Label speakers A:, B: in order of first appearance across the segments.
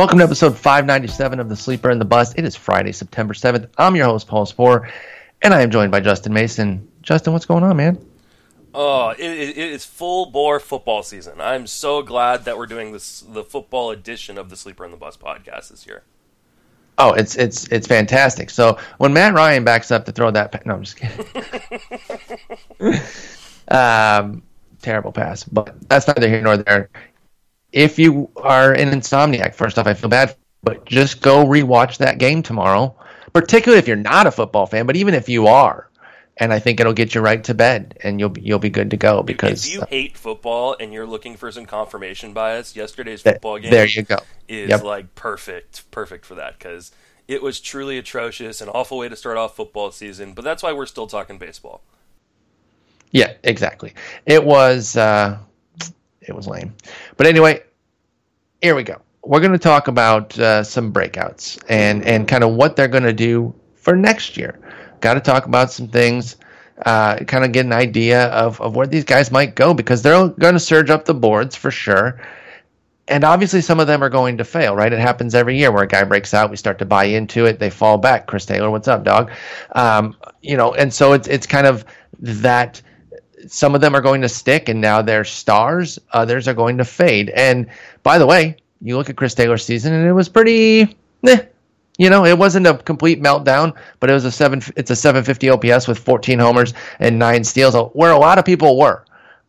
A: Welcome to episode 597 of The Sleeper and the Bust. It is Friday, September 7th. I'm your host, Paul Sporer, and I am joined by Justin Mason. Justin, what's going on, man?
B: Oh, it, it is full bore football season. I'm so glad that we're doing this the football edition of the Sleeper and the Bust podcast this year.
A: Oh, it's it's it's fantastic. So when Matt Ryan backs up to throw that, no, I'm just kidding. um, terrible pass, but that's neither here nor there if you are an insomniac, first off, I feel bad, but just go rewatch that game tomorrow. Particularly if you're not a football fan, but even if you are, and I think it'll get you right to bed, and you'll be, you'll be good to go. Because
B: if you hate football and you're looking for some confirmation bias, yesterday's football game
A: there you go
B: is yep. like perfect, perfect for that because it was truly atrocious, an awful way to start off football season. But that's why we're still talking baseball.
A: Yeah, exactly. It was. Uh, it was lame. But anyway, here we go. We're going to talk about uh, some breakouts and and kind of what they're going to do for next year. Got to talk about some things. Uh, kind of get an idea of, of where these guys might go because they're going to surge up the boards for sure. And obviously, some of them are going to fail, right? It happens every year where a guy breaks out, we start to buy into it, they fall back. Chris Taylor, what's up, dog? Um, you know, and so it's it's kind of that some of them are going to stick and now they're stars. Others are going to fade. And by the way, you look at Chris Taylor's season and it was pretty, eh, you know, it wasn't a complete meltdown, but it was a seven. It's a 750 OPS with 14 homers and nine steals, where a lot of people were.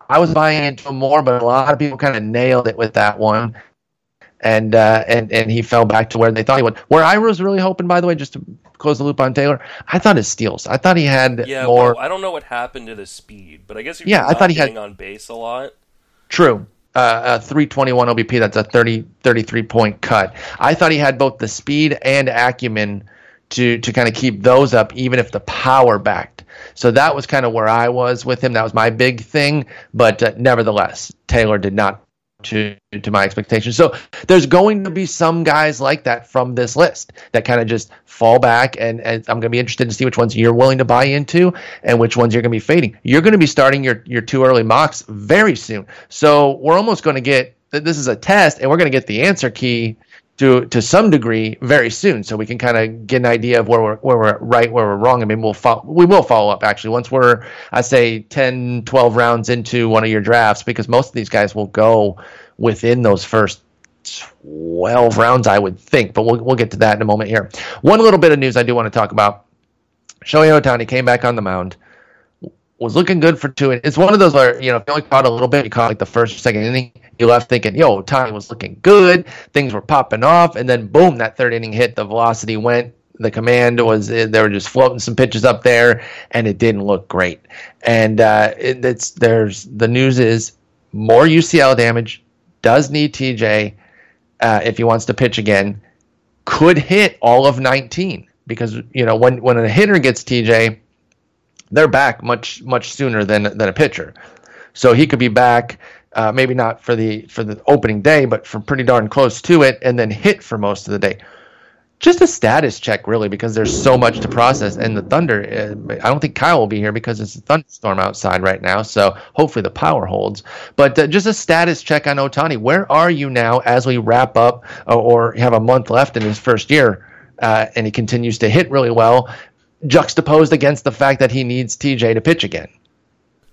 A: I was buying into more, but a lot of people kind of nailed it with that one and uh, and and he fell back to where they thought he would. Where I was really hoping, by the way, just to close the loop on Taylor, I thought his steals. I thought he had
B: yeah,
A: more.
B: Well, I don't know what happened to the speed, but I guess
A: yeah, I thought he had
B: on base a lot.
A: True. Uh, a 321 OBP, that's a 30, 33 point cut. I thought he had both the speed and acumen to, to kind of keep those up, even if the power backed. So that was kind of where I was with him. That was my big thing. But uh, nevertheless, Taylor did not to to my expectations. So there's going to be some guys like that from this list that kind of just fall back, and, and I'm going to be interested to see which ones you're willing to buy into and which ones you're going to be fading. You're going to be starting your your two early mocks very soon. So we're almost going to get this is a test, and we're going to get the answer key to to some degree very soon, so we can kind of get an idea of where we're where we're right, where we're wrong. I mean, we'll follow, we will follow up actually once we're I say 10, 12 rounds into one of your drafts because most of these guys will go within those first 12 rounds, I would think. But we'll we'll get to that in a moment here. One little bit of news I do want to talk about: Shohei Ohtani came back on the mound was looking good for two. And It's one of those where you know if you only caught a little bit, you caught like the first second inning, you left thinking, "Yo, Tommy was looking good, things were popping off," and then boom, that third inning hit, the velocity went. The command was they were just floating some pitches up there, and it didn't look great. And uh, it, it's there's the news is more UCL damage. Does need TJ uh, if he wants to pitch again. Could hit all of 19 because you know when when a hitter gets TJ they're back much much sooner than than a pitcher. So he could be back, uh, maybe not for the for the opening day, but for pretty darn close to it, and then hit for most of the day. just a status check, really, because there's so much to process. And the Thunder, uh, I don't think Kyle will be here because it's a thunderstorm outside right now. So hopefully the power holds. But uh, just a status check on Otani. Where are you now as we wrap up or, or have a month left in his first year? Uh, and he continues to hit really well, juxtaposed against the fact that he needs TJ to pitch again.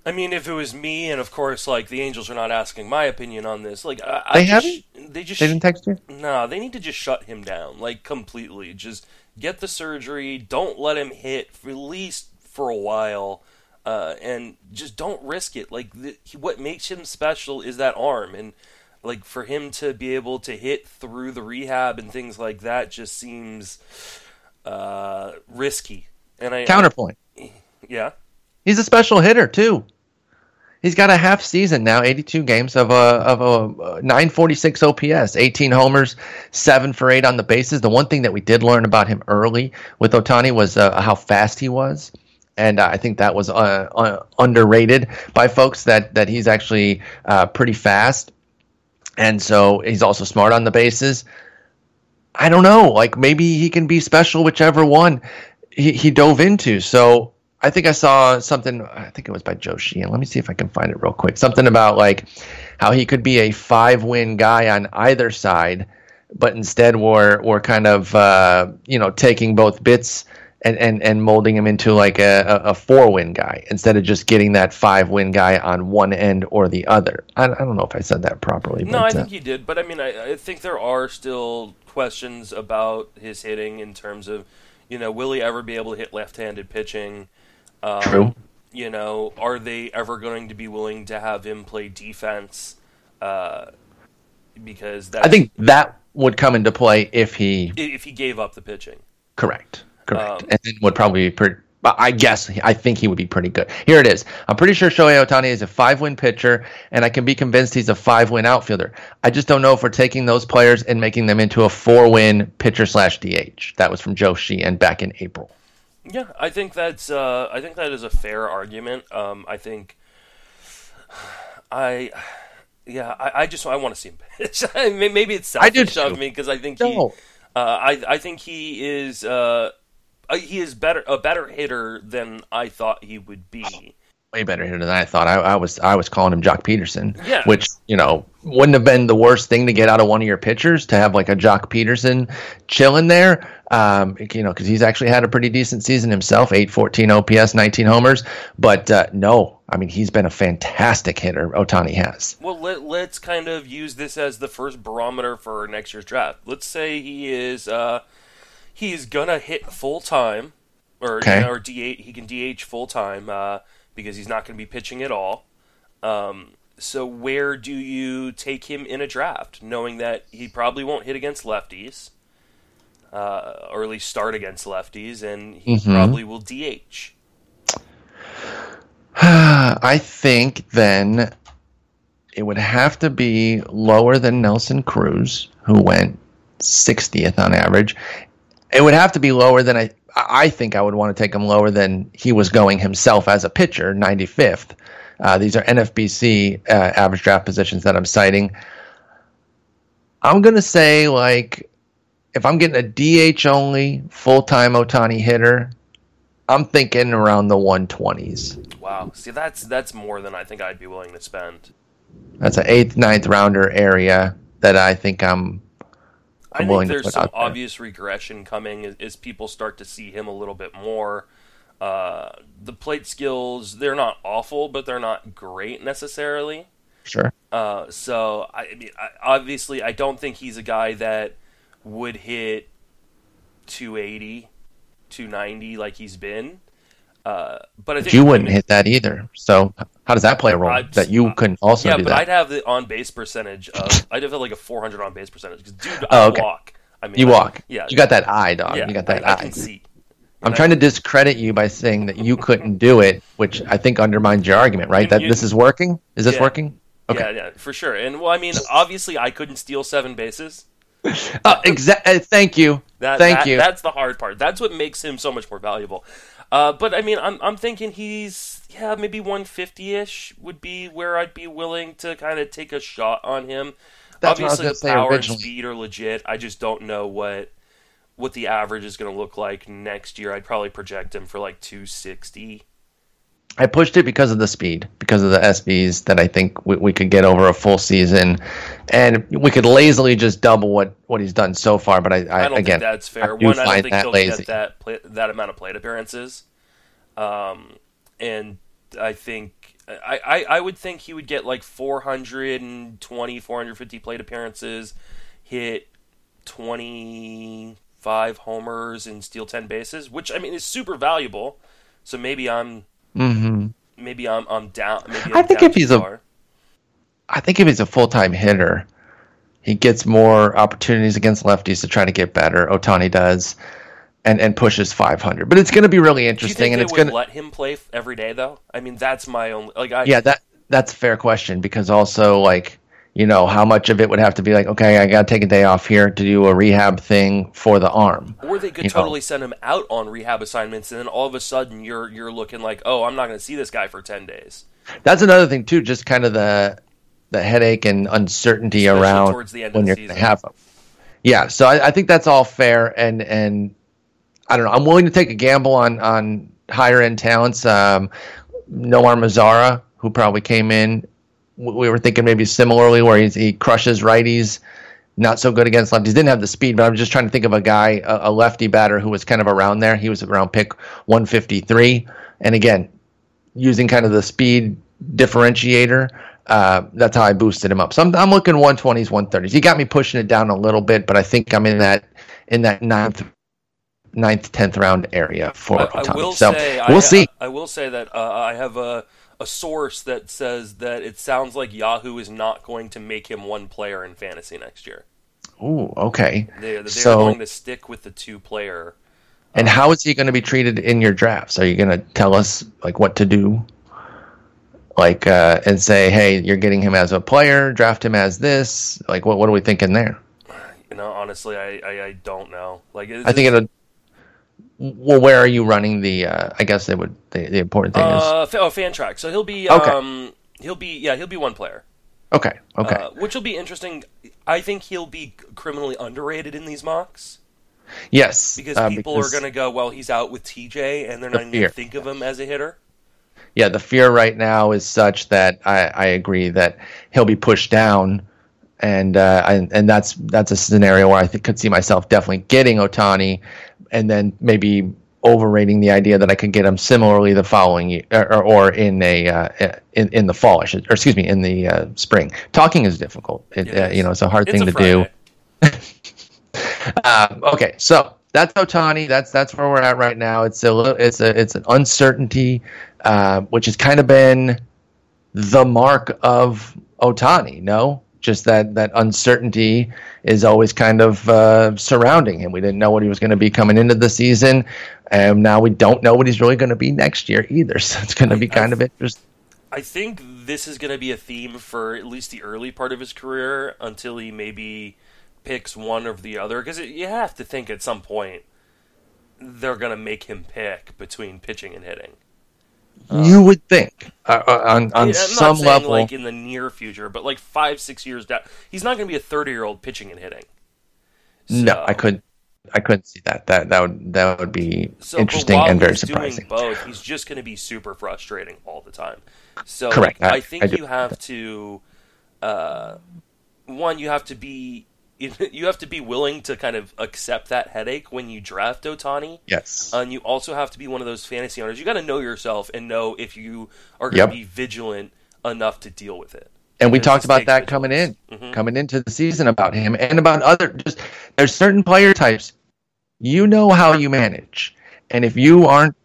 B: I mean, if it was me, and of course, like the Angels are not asking my opinion on this. Like, I,
A: they
B: I
A: haven't.
B: Just, they just
A: they didn't text you.
B: No, they need to just shut him down, like completely. Just get the surgery. Don't let him hit at least for a while, uh, and just don't risk it. Like, the, what makes him special is that arm, and like for him to be able to hit through the rehab and things like that just seems uh, risky. And I
A: counterpoint.
B: I, yeah.
A: He's a special hitter too. He's got a half season now, 82 games of a of a 946 OPS, 18 homers, seven for eight on the bases. The one thing that we did learn about him early with Otani was uh, how fast he was, and I think that was uh, uh, underrated by folks. That that he's actually uh, pretty fast, and so he's also smart on the bases. I don't know, like maybe he can be special, whichever one he, he dove into. So I think I saw something. I think it was by Joe Sheehan. Let me see if I can find it real quick. Something about like how he could be a five-win guy on either side, but instead we're we're kind of uh, you know taking both bits and, and, and molding him into like a, a four-win guy instead of just getting that five-win guy on one end or the other. I, I don't know if I said that properly.
B: No,
A: but,
B: I think
A: uh,
B: you did. But I mean, I, I think there are still questions about his hitting in terms of you know will he ever be able to hit left-handed pitching. Um,
A: True.
B: You know, are they ever going to be willing to have him play defense? Uh, because that's,
A: I think that would come into play if he
B: if he gave up the pitching.
A: correct, correct,
B: Um,
A: and then would probably be pretty. But I guess I think he would be pretty good. Here it is. I'm pretty sure Shohei Otani is a five-win pitcher, and I can be convinced he's a five-win outfielder. I just don't know if we're taking those players and making them into a four-win pitcher slash DH. That was from Joe Sheehan back in April.
B: Yeah, I think that's uh, I think that is a fair argument. Um, I think I yeah I, I just I want to see him pitch. Maybe it's
A: I do
B: selfish of me because I think he uh, I I think he is uh, he is better a better hitter than I thought he would be.
A: way better hitter than I thought. I, I was I was calling him Joc Pederson,
B: Yeah.
A: which you know wouldn't have been the worst thing to get out of one of your pitchers to have like a Joc Pederson chilling there. Um, you know, because he's actually had a pretty decent season himself, 814 OPS, 19 homers. But uh, no, I mean he's been a fantastic hitter. Otani has.
B: Well, let, let's kind of use this as the first barometer for next year's draft. Let's say he is uh, he's gonna hit full time, or
A: Okay.
B: or DH. He can DH full time uh, because he's not going to be pitching at all. Um, so where do you take him in a draft, knowing that he probably won't hit against lefties, uh, or at least start against lefties, and he
A: Mhm.
B: probably will DH.
A: I think then it would have to be lower than Nelson Cruz, who went 60th on average. It would have to be lower than I. I think I would want to take him lower than he was going himself as a pitcher, 95th. Uh, these are NFBC uh, average draft positions that I'm citing. I'm gonna say like, if I'm getting a DH only full time Otani hitter, I'm thinking around the 120s.
B: Wow, see that's that's more than I think I'd be willing to spend.
A: That's an eighth, ninth rounder area that I think I'm.
B: I
A: I'm
B: think there's some
A: there.
B: obvious regression coming as, as people start to see him a little bit more. Uh, the plate skills, they're not awful, but they're not great necessarily.
A: Sure.
B: Uh, so, I, I mean, I, obviously, I don't think he's a guy that would hit 280, 290 like he's been. Uh, but I think
A: You wouldn't hit that either. So how does that play a role?
B: I'd-
A: that you couldn't also
B: yeah,
A: do Yeah,
B: but
A: that.
B: I'd have the on base percentage of I'd have like a 400 on base percentage because dude,
A: Oh,
B: I
A: okay.
B: walk. I mean,
A: you
B: I-
A: walk.
B: yeah,
A: You got that eye, dog.
B: yeah,
A: you got that
B: I, I can see.
A: I'm trying to discredit you by saying that you couldn't do it, which I think undermines your argument, right?
B: You-
A: that
B: you-
A: this is working. Is this
B: Yeah.
A: working? Okay.
B: Yeah, yeah, for sure. And well, I mean, obviously, I couldn't steal seven bases.
A: Oh, exa- uh, thank you.
B: That,
A: thank
B: that-
A: you.
B: That's the hard part. That's what makes him so much more valuable. Uh, but I mean, I'm I'm thinking he's yeah maybe 150 ish would be where I'd be willing to kind of take a shot on him.
A: That's what I was
B: Obviously, the power and speed are legit. I just don't know what what the average is going to look like next year, I'd probably project him for like 260.
A: I pushed it because of the speed, because of the SBs that I think we, we could get over a full season, and we could lazily just double what, what he's done so far. But I, I,
B: I don't
A: again,
B: think that's fair.
A: I
B: One, I don't think he'll
A: lazy.
B: get that play, that amount of plate appearances, um, and I think I, I, I would think he would get like 420, 450 plate appearances, hit 25 homers and steal 10 bases, which I mean is super valuable. So maybe I'm
A: hmm
B: maybe I'm I'm down. Maybe I'm
A: I think
B: down
A: if he's
B: too
A: a-
B: far.
A: I think if he's a full time hitter, he gets more opportunities against lefties to try to get better. Otani does, and and pushes 500. But it's going to be really
B: Do you
A: interesting, and it's going to
B: let him play every day though? I mean, that's my only like. I,
A: yeah that that's a fair question because also like you know how much of it would have to be like okay I got to take a day off here to do a rehab thing for the arm.
B: Or they could
A: you know.
B: totally send him out on rehab assignments, and then all of a sudden you're you're looking like, oh, I'm not going to see this guy for ten days.
A: That's another thing too, just kind of the the headache and uncertainty
B: Especially
A: around
B: towards the end
A: when you're going to have them. Yeah, so I, I think that's all fair, and and I don't know. I'm willing to take a gamble on on higher end talents. Um, Nomar Mazara, who probably came in, we were thinking maybe similarly, where he's, he crushes righties. Not so good against lefties. Didn't have the speed, but I'm just trying to think of a guy, a, a lefty batter who was kind of around there. He was around pick 153, and again, using kind of the speed differentiator. Uh, that's how I boosted him up. So I'm, I'm looking 120s, 130s. He got me pushing it down a little bit, but I think I'm in that in that ninth, ninth, tenth round area for
B: I. I will
A: so
B: say,
A: we'll
B: I,
A: see.
B: I, I will say that uh, I have a a source that says that it sounds like Yahoo is not going to make him one player in fantasy next year.
A: Ooh, okay.
B: They, they're
A: So-
B: going to stick with the two player.
A: And how is he going to be treated in your drafts? Are you going to tell us like what to do? Like uh, and say, hey, you're getting him as a player, draft him as this. Like, what what are we thinking there?
B: You know, honestly, I, I, I don't know. Like,
A: I think it'll. Well, where are you running the? Uh, I guess they would. The, the important thing is
B: uh, fa- oh, Fantrax. So he'll be
A: Okay.
B: um he'll be yeah he'll be one player.
A: okay, okay.
B: Uh, which will be interesting. I think he'll be criminally underrated in these mocks
A: yes,
B: because
A: uh,
B: people
A: because-
B: are going to go, well, he's out with TJ, and they're
A: The
B: not going to think of him as a hitter.
A: Yeah, the fear right now is such that I, I agree that he'll be pushed down, and uh, and and that's that's a scenario where I think, could see myself definitely getting Otani, and then maybe overrating the idea that I could get them similarly the following year or, or in a uh, in in the fall, I should, or excuse me, in the uh, spring. Talking is difficult. It, uh, you know, it's a hard
B: It's
A: thing
B: a
A: to do. Um, okay, so that's Otani. That's that's where we're at right now. It's a little, it's a it's an uncertainty, uh, which has kind of been the mark of Otani. No, just that that uncertainty is always kind of uh, surrounding him. We didn't know what he was going to be coming into the season, and now we don't know what he's really going to be next year either. So it's going to be kind of interesting.
B: I think this is going to be a theme for at least the early part of his career until he maybe picks one or the other. Because you have to think at some point they're going to make him pick between pitching and hitting.
A: You would think uh, uh, on on
B: I- I'm
A: some
B: not saying
A: level.
B: like in the near future, but like five, six years down, he's not going to be a 30 year old pitching and hitting.
A: no, I couldn't. I couldn't see that. That that would that would be
B: So,
A: interesting and very
B: he's
A: surprising.
B: Doing both, he's just going to be super frustrating all the time. So,
A: Correct.
B: like,
A: I-
B: I, think
A: I
B: you have to, uh, one, you have to be, you have to be willing to kind of accept that headache when you draft Otani.
A: Yes.
B: And you also have to be one of those fantasy owners. You got to know yourself and know if you are going to
A: Yep.
B: be vigilant enough to deal with it.
A: and we talked about that coming in.
B: Mhm.
A: coming into the season about him and about other. Just there's certain player types, you know how you manage, and if you aren't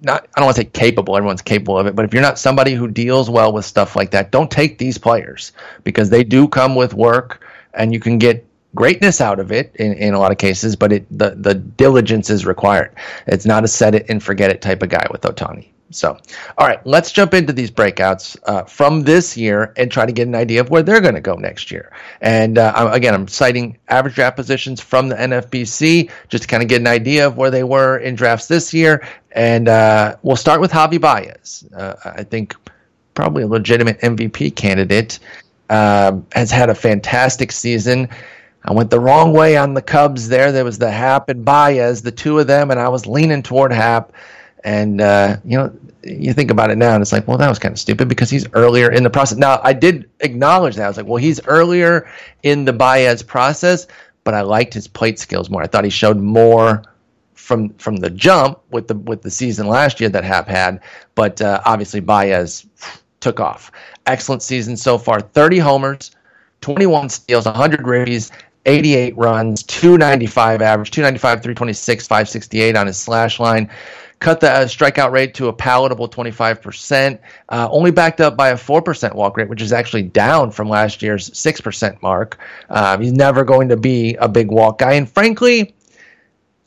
A: not, I don't want to say capable. Everyone's capable of it, but if you're not somebody who deals well with stuff like that, don't take these players because they do come with work, and you can get greatness out of it in, in a lot of cases, but it the the diligence is required. It's not a set it and forget it type of guy with Otani. So, all right, let's jump into these breakouts uh, from this year and try to get an idea of where they're going to go next year. And uh, again, I'm citing average draft positions from the NFBC just to kind of get an idea of where they were in drafts this year. And uh, we'll start with Javi Baez. Uh, I think probably a legitimate MVP candidate. Um, has had a fantastic season. I went the wrong way on the Cubs there. There was the Happ and Baez, the two of them, and I was leaning toward Happ. And uh, you know, you think about it now, and it's like, well, that was kind of stupid because he's earlier in the process. Now, I did acknowledge that. I was like, well, he's earlier in the Baez process, but I liked his plate skills more. I thought he showed more from from the jump with the with the season last year that Happ had, but uh, obviously Baez took off. Excellent season so far. 30 homers, 21 steals, 100 ribbies, 88 runs, 295 average, 295, 326, 568 on his slash line. Cut the uh, strikeout rate to a palatable 25%, uh, only backed up by a 4% walk rate, which is actually down from last year's 6% mark. Um, he's never going to be a big walk guy. And frankly,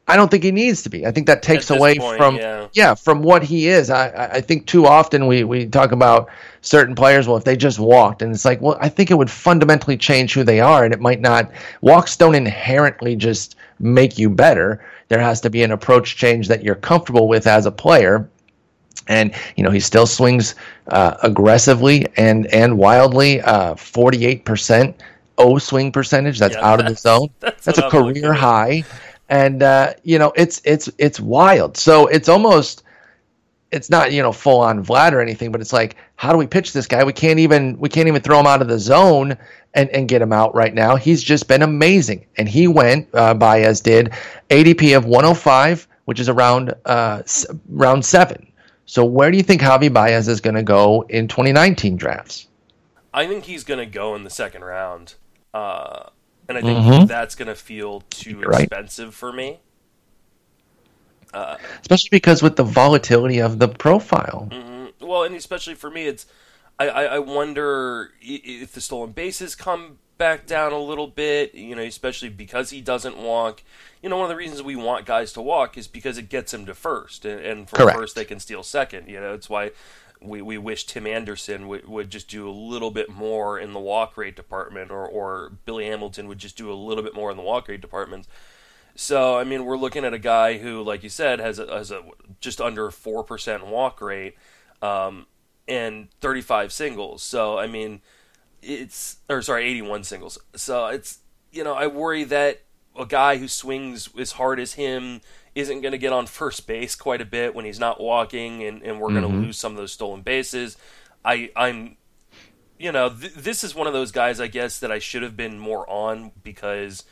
A: I don't think he needs to be. I think that takes away
B: point,
A: from
B: yeah.
A: yeah. from what he is. I, I think too often we, we talk about certain players. Well, if they just walked, and it's like, well, I think it would fundamentally change who they are, and it might not. Walks don't inherently just make you better. There has to be an approach change that you're comfortable with as a player. And you know he still swings uh, aggressively and and wildly. Forty eight percent O swing percentage. That's
B: Yeah,
A: out of the zone.
B: that's
A: That's,
B: what
A: a
B: I'm
A: career high and uh, you know it's it's it's wild. So it's almost it's not you know full on Vlad or anything, but it's like how do we pitch this guy? We can't even we can't even throw him out of the zone and and get him out right now. He's just been amazing, and he went uh, Baez did ADP of 105, which is around uh, round seven. So where do you think Javi Baez is going to go in 2019 drafts?
B: I think he's going to go in the second round. Uh, and I think
A: Mhm.
B: that's going to feel too
A: You're right.
B: expensive for me.
A: Especially because with the volatility of the profile.
B: Mhm. Well, and especially for me, it's I, I, I wonder if the stolen bases come back down a little bit. You know, especially because he doesn't walk. You know, one of the reasons we want guys to walk is because it gets him to first, and, and from
A: Correct.
B: first they can steal second. You know, it's why we, we wish Tim Anderson would, would just do a little bit more in the walk rate department, or, or Billy Hamilton would just do a little bit more in the walk rate department. So I mean, we're looking at a guy who, like you said, has a, has a just under four percent walk rate, um, and thirty five singles. So I mean, it's or sorry, eighty one singles. So it's you know I worry that a guy who swings as hard as him isn't going to get on first base quite a bit when he's not walking, and, and we're going to lose some of those stolen bases. I I'm you know th- this is one of those guys I guess that I should have been more on because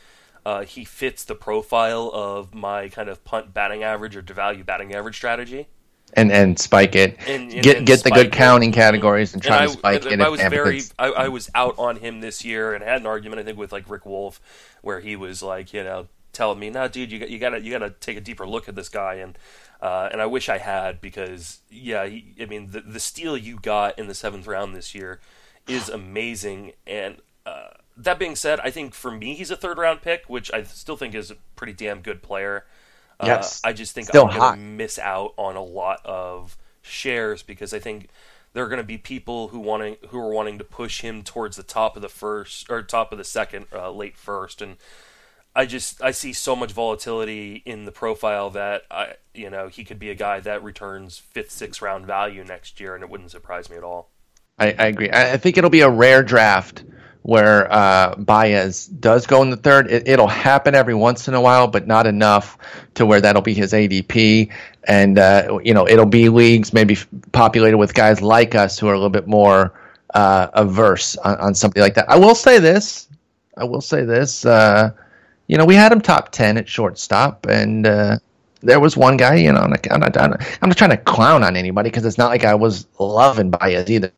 B: uh, he fits the profile of my kind of punt batting average or devalue batting average strategy.
A: And and spike it.
B: And- and-
A: get
B: and
A: get the good
B: it.
A: counting categories and try to spike
B: I,
A: it.
B: I was very, I, I was out on him this year, and had an argument I think with like Rick Wolf, where he was like, you know, telling me, "No, dude, you got, you got to, you got to take a deeper look at this guy," and uh, and I wish I had because, yeah, he, I mean, the the steal you got in the seventh round this year is amazing, and uh, that being said, I think for me he's a third round pick, which I still think is a pretty damn good player. Uh,
A: Yes.
B: I just think
A: Still
B: I'm going to miss out on a lot of shares because I think there are going to be people who wanting who are wanting to push him towards the top of the first or top of the second, uh, late first, and I just I see so much volatility in the profile that I you know he could be a guy that returns fifth, sixth round value next year, and it wouldn't surprise me at all.
A: I, I agree. I, I think it'll be a rare draft where uh, Baez does go in the third. It, it'll happen every once in a while, but not enough to where that'll be his ADP. And uh, you know, it'll be leagues maybe populated with guys like us who are a little bit more uh, averse on, on something like that. I will say this. I will say this. Uh, you know, we had him top ten at shortstop, and uh, there was one guy. You know, I'm not, I'm not, I'm not trying to clown on anybody because it's not like I was loving Baez either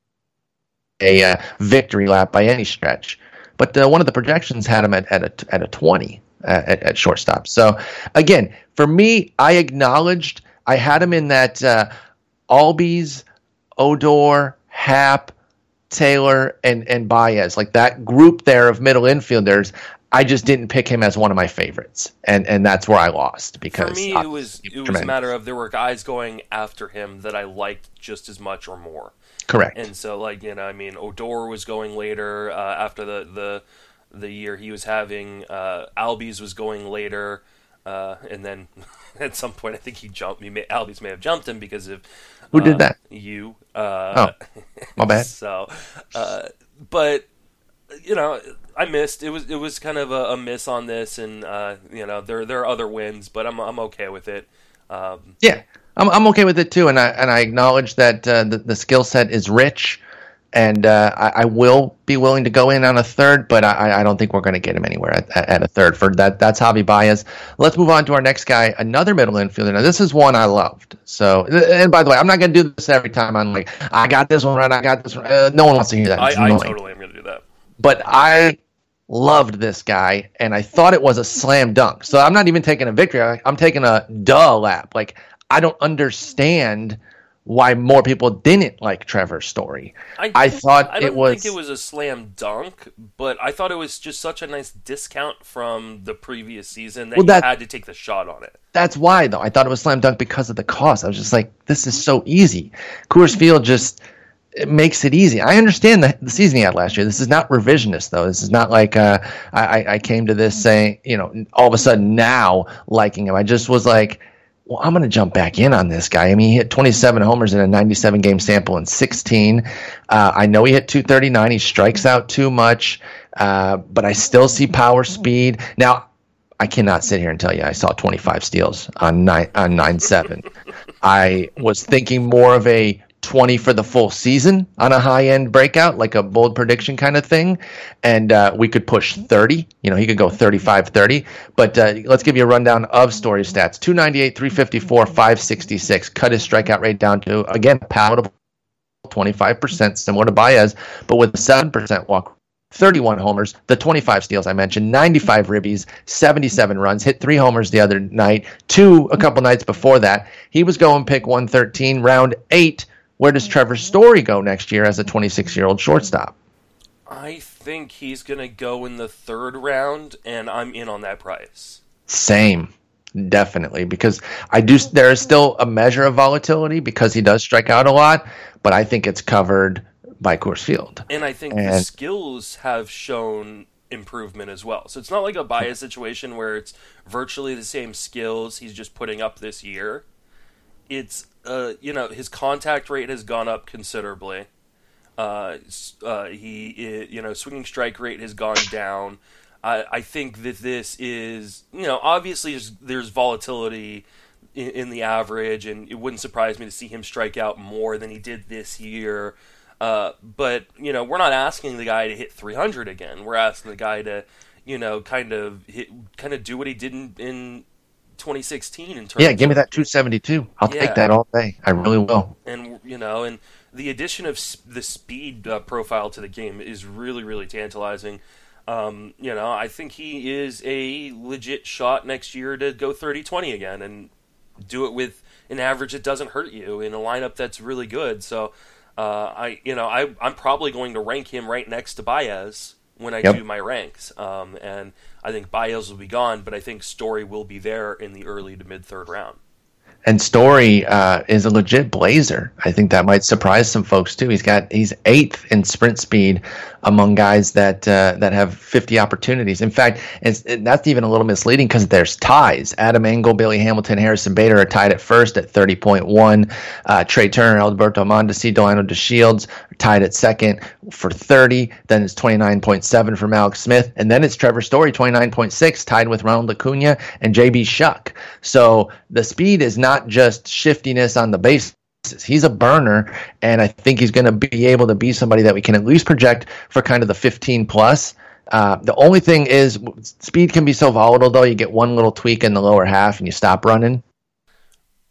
A: a uh, victory lap by any stretch. But uh, one of the projections had him at, at a at a twenty uh, at, at shortstop. So again, for me, I acknowledged I had him in that uh, Albies, Odor, Happ, Taylor, and and Baez, like that group there of middle infielders. I just didn't pick him as one of my favorites, and and that's where I lost because
B: For me, it was it was a matter of there were guys going after him that I liked just as much or more.
A: Correct.
B: And so, like you know, I mean, Odor was going later uh, after the, the the year he was having. Uh, Albies was going later, uh, and then at some point, I think he jumped. He may, Albies may have jumped him because of
A: Who did
B: uh,
A: that?
B: You. Uh,
A: Oh, my bad.
B: So, uh, but you know, I missed. It was it was kind of a, a miss on this, and uh, you know, there there are other wins, but I'm I'm okay with it. Um,
A: yeah, I'm I'm okay with it too, and I and I acknowledge that uh, the the skill set is rich, and uh, I, I, will be willing to go in on a third, but I, I don't think we're going to get him anywhere at, at, a third. For that, that's Javi Baez. Let's move on to our next guy, another middle infielder. Now, this is one I loved. So, and by the way, I'm not going to do this every time. I'm like, I got this one right. I got this one. Uh, no one wants to hear that.
B: I, I totally am going to do that.
A: But I loved this guy, and I thought it was a slam dunk. So I'm not even taking a victory. I'm taking a duh lap. Like I don't understand why more people didn't like Trevor's story. I, I thought
B: I
A: it was.
B: think it was a slam dunk, but I thought it was just such a nice discount from the previous season that well, that, you had to take the shot on it.
A: That's why, though. I thought it was slam dunk because of the cost. I was just like, this is so easy. Coors Field just it makes it easy. I understand the, the season he had last year. This is not revisionist, though. This is not like uh, I, I came to this saying, you know, all of a sudden now liking him. I just was like, well, I'm going to jump back in on this guy. I mean, he hit 27 homers in a 97 game sample in 16. Uh, I know he hit 239. He strikes out too much, uh, but I still see power speed. Now, I cannot sit here and tell you I saw 25 steals on nine on seven. I was thinking more of a 20 for the full season on a high end breakout, like a bold prediction kind of thing. And uh, we could push 30. You know, he could go 35 30. But uh, let's give you a rundown of story stats 298, 354, 566. Cut his strikeout rate down to, again, palatable 25%, similar to Baez, but with a 7% walk 31 homers, the 25 steals I mentioned, 95 ribbies, 77 runs, hit three homers the other night, two a couple nights before that. He was going pick 113, round eight where does Trevor Story go next year as a 26 year old shortstop?
B: I think he's going to go in the third round, and I'm in on that price.
A: Same, definitely, because I do. There is still a measure of volatility because he does strike out a lot, but I think it's covered by Coors Field.
B: And I think and, the skills have shown improvement as well. So it's not like a Baez situation where it's virtually the same skills he's just putting up this year. It's uh, you know, his contact rate has gone up considerably. Uh, uh, he, you know, swinging strike rate has gone down. I, I think that this is, you know, obviously there's, there's volatility in, in, the average, and it wouldn't surprise me to see him strike out more than he did this year. Uh, but you know, we're not asking the guy to hit 300 again. We're asking the guy to, you know, kind of hit, kind of do what he did in, in 2016 in terms.
A: Yeah, give me that 272. I'll yeah. take that all day. I really will.
B: And you know, and the addition of the speed uh, profile to the game is really, really tantalizing. Um, you know, I think he is a legit shot next year to go 30-20 again and do it with an average that doesn't hurt you in a lineup that's really good. So, uh, I, you know, I, I'm probably going to rank him right next to Baez when I yep. do my ranks. Um, and I think Baez will be gone, but I think Story will be there in the early to mid third round.
A: And Story uh, is a legit blazer. I think that might surprise some folks too. He's got he's eighth in sprint speed among guys that uh, that have 50 opportunities. In fact, it, that's even a little misleading because there's ties. Adam Engel, Billy Hamilton, Harrison Bader are tied at first at 30.1. Uh, Trea Turner, Alberto Mondesi, Delino DeShields are tied at second for 30. Then it's 29.7 for Mallex Smith, and then it's Trevor Story 29.6, tied with Ronald Acuna and JB Shuck. So the speed is not just shiftiness on the base he's a burner, and I think he's going to be able to be somebody that we can at least project for kind of the 15 plus. Uh, the only thing is, speed can be so volatile. Though you get one little tweak in the lower half and you stop running.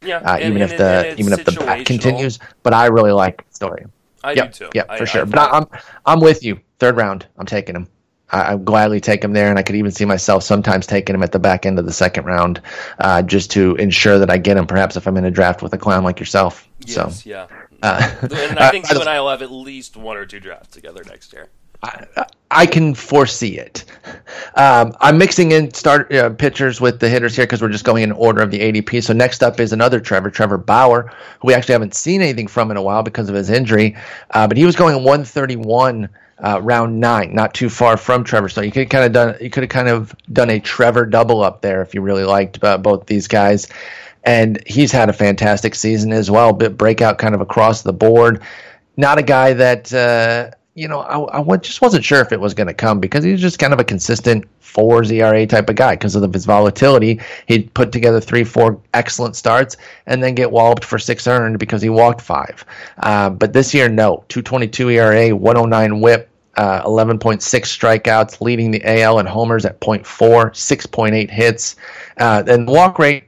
B: Yeah, uh,
A: and, even and, if the even if the back continues. But I really like the story.
B: I
A: yep,
B: do too.
A: Yeah, for I, sure. I, but I, I'm I'm with you. Third round, I'm taking him. I, would gladly take him there, and I could even see myself sometimes taking him at the back end of the second round, uh, just to ensure that I get him. Perhaps if I'm in a draft with a clown like yourself.
B: Yes, so, yeah. Uh, and I think you and I will have at least one or two drafts together next year.
A: I, I can foresee it. Um, I'm mixing in start uh, pitchers with the hitters here because we're just going in order of the ADP. So next up is another Trevor, Trevor Bauer, who we actually haven't seen anything from in a while because of his injury. Uh, but he was going 131 uh, round nine, not too far from Trevor. So you could kind of done you could have kind of done a Trevor double up there if you really liked uh, both these guys. And he's had a fantastic season as well, bit breakout kind of across the board. Not a guy that uh, you know, I, I just wasn't sure if it was going to come because he's just kind of a consistent fours ERA type of guy because of his volatility. He'd put together three, four excellent starts and then get walloped for six earned because he walked five. Uh, but this year, no. 222 ERA, 109 whip, uh, 11.6 strikeouts, leading the AL in homers at 0.4, 6.8 hits. Uh, and walk rate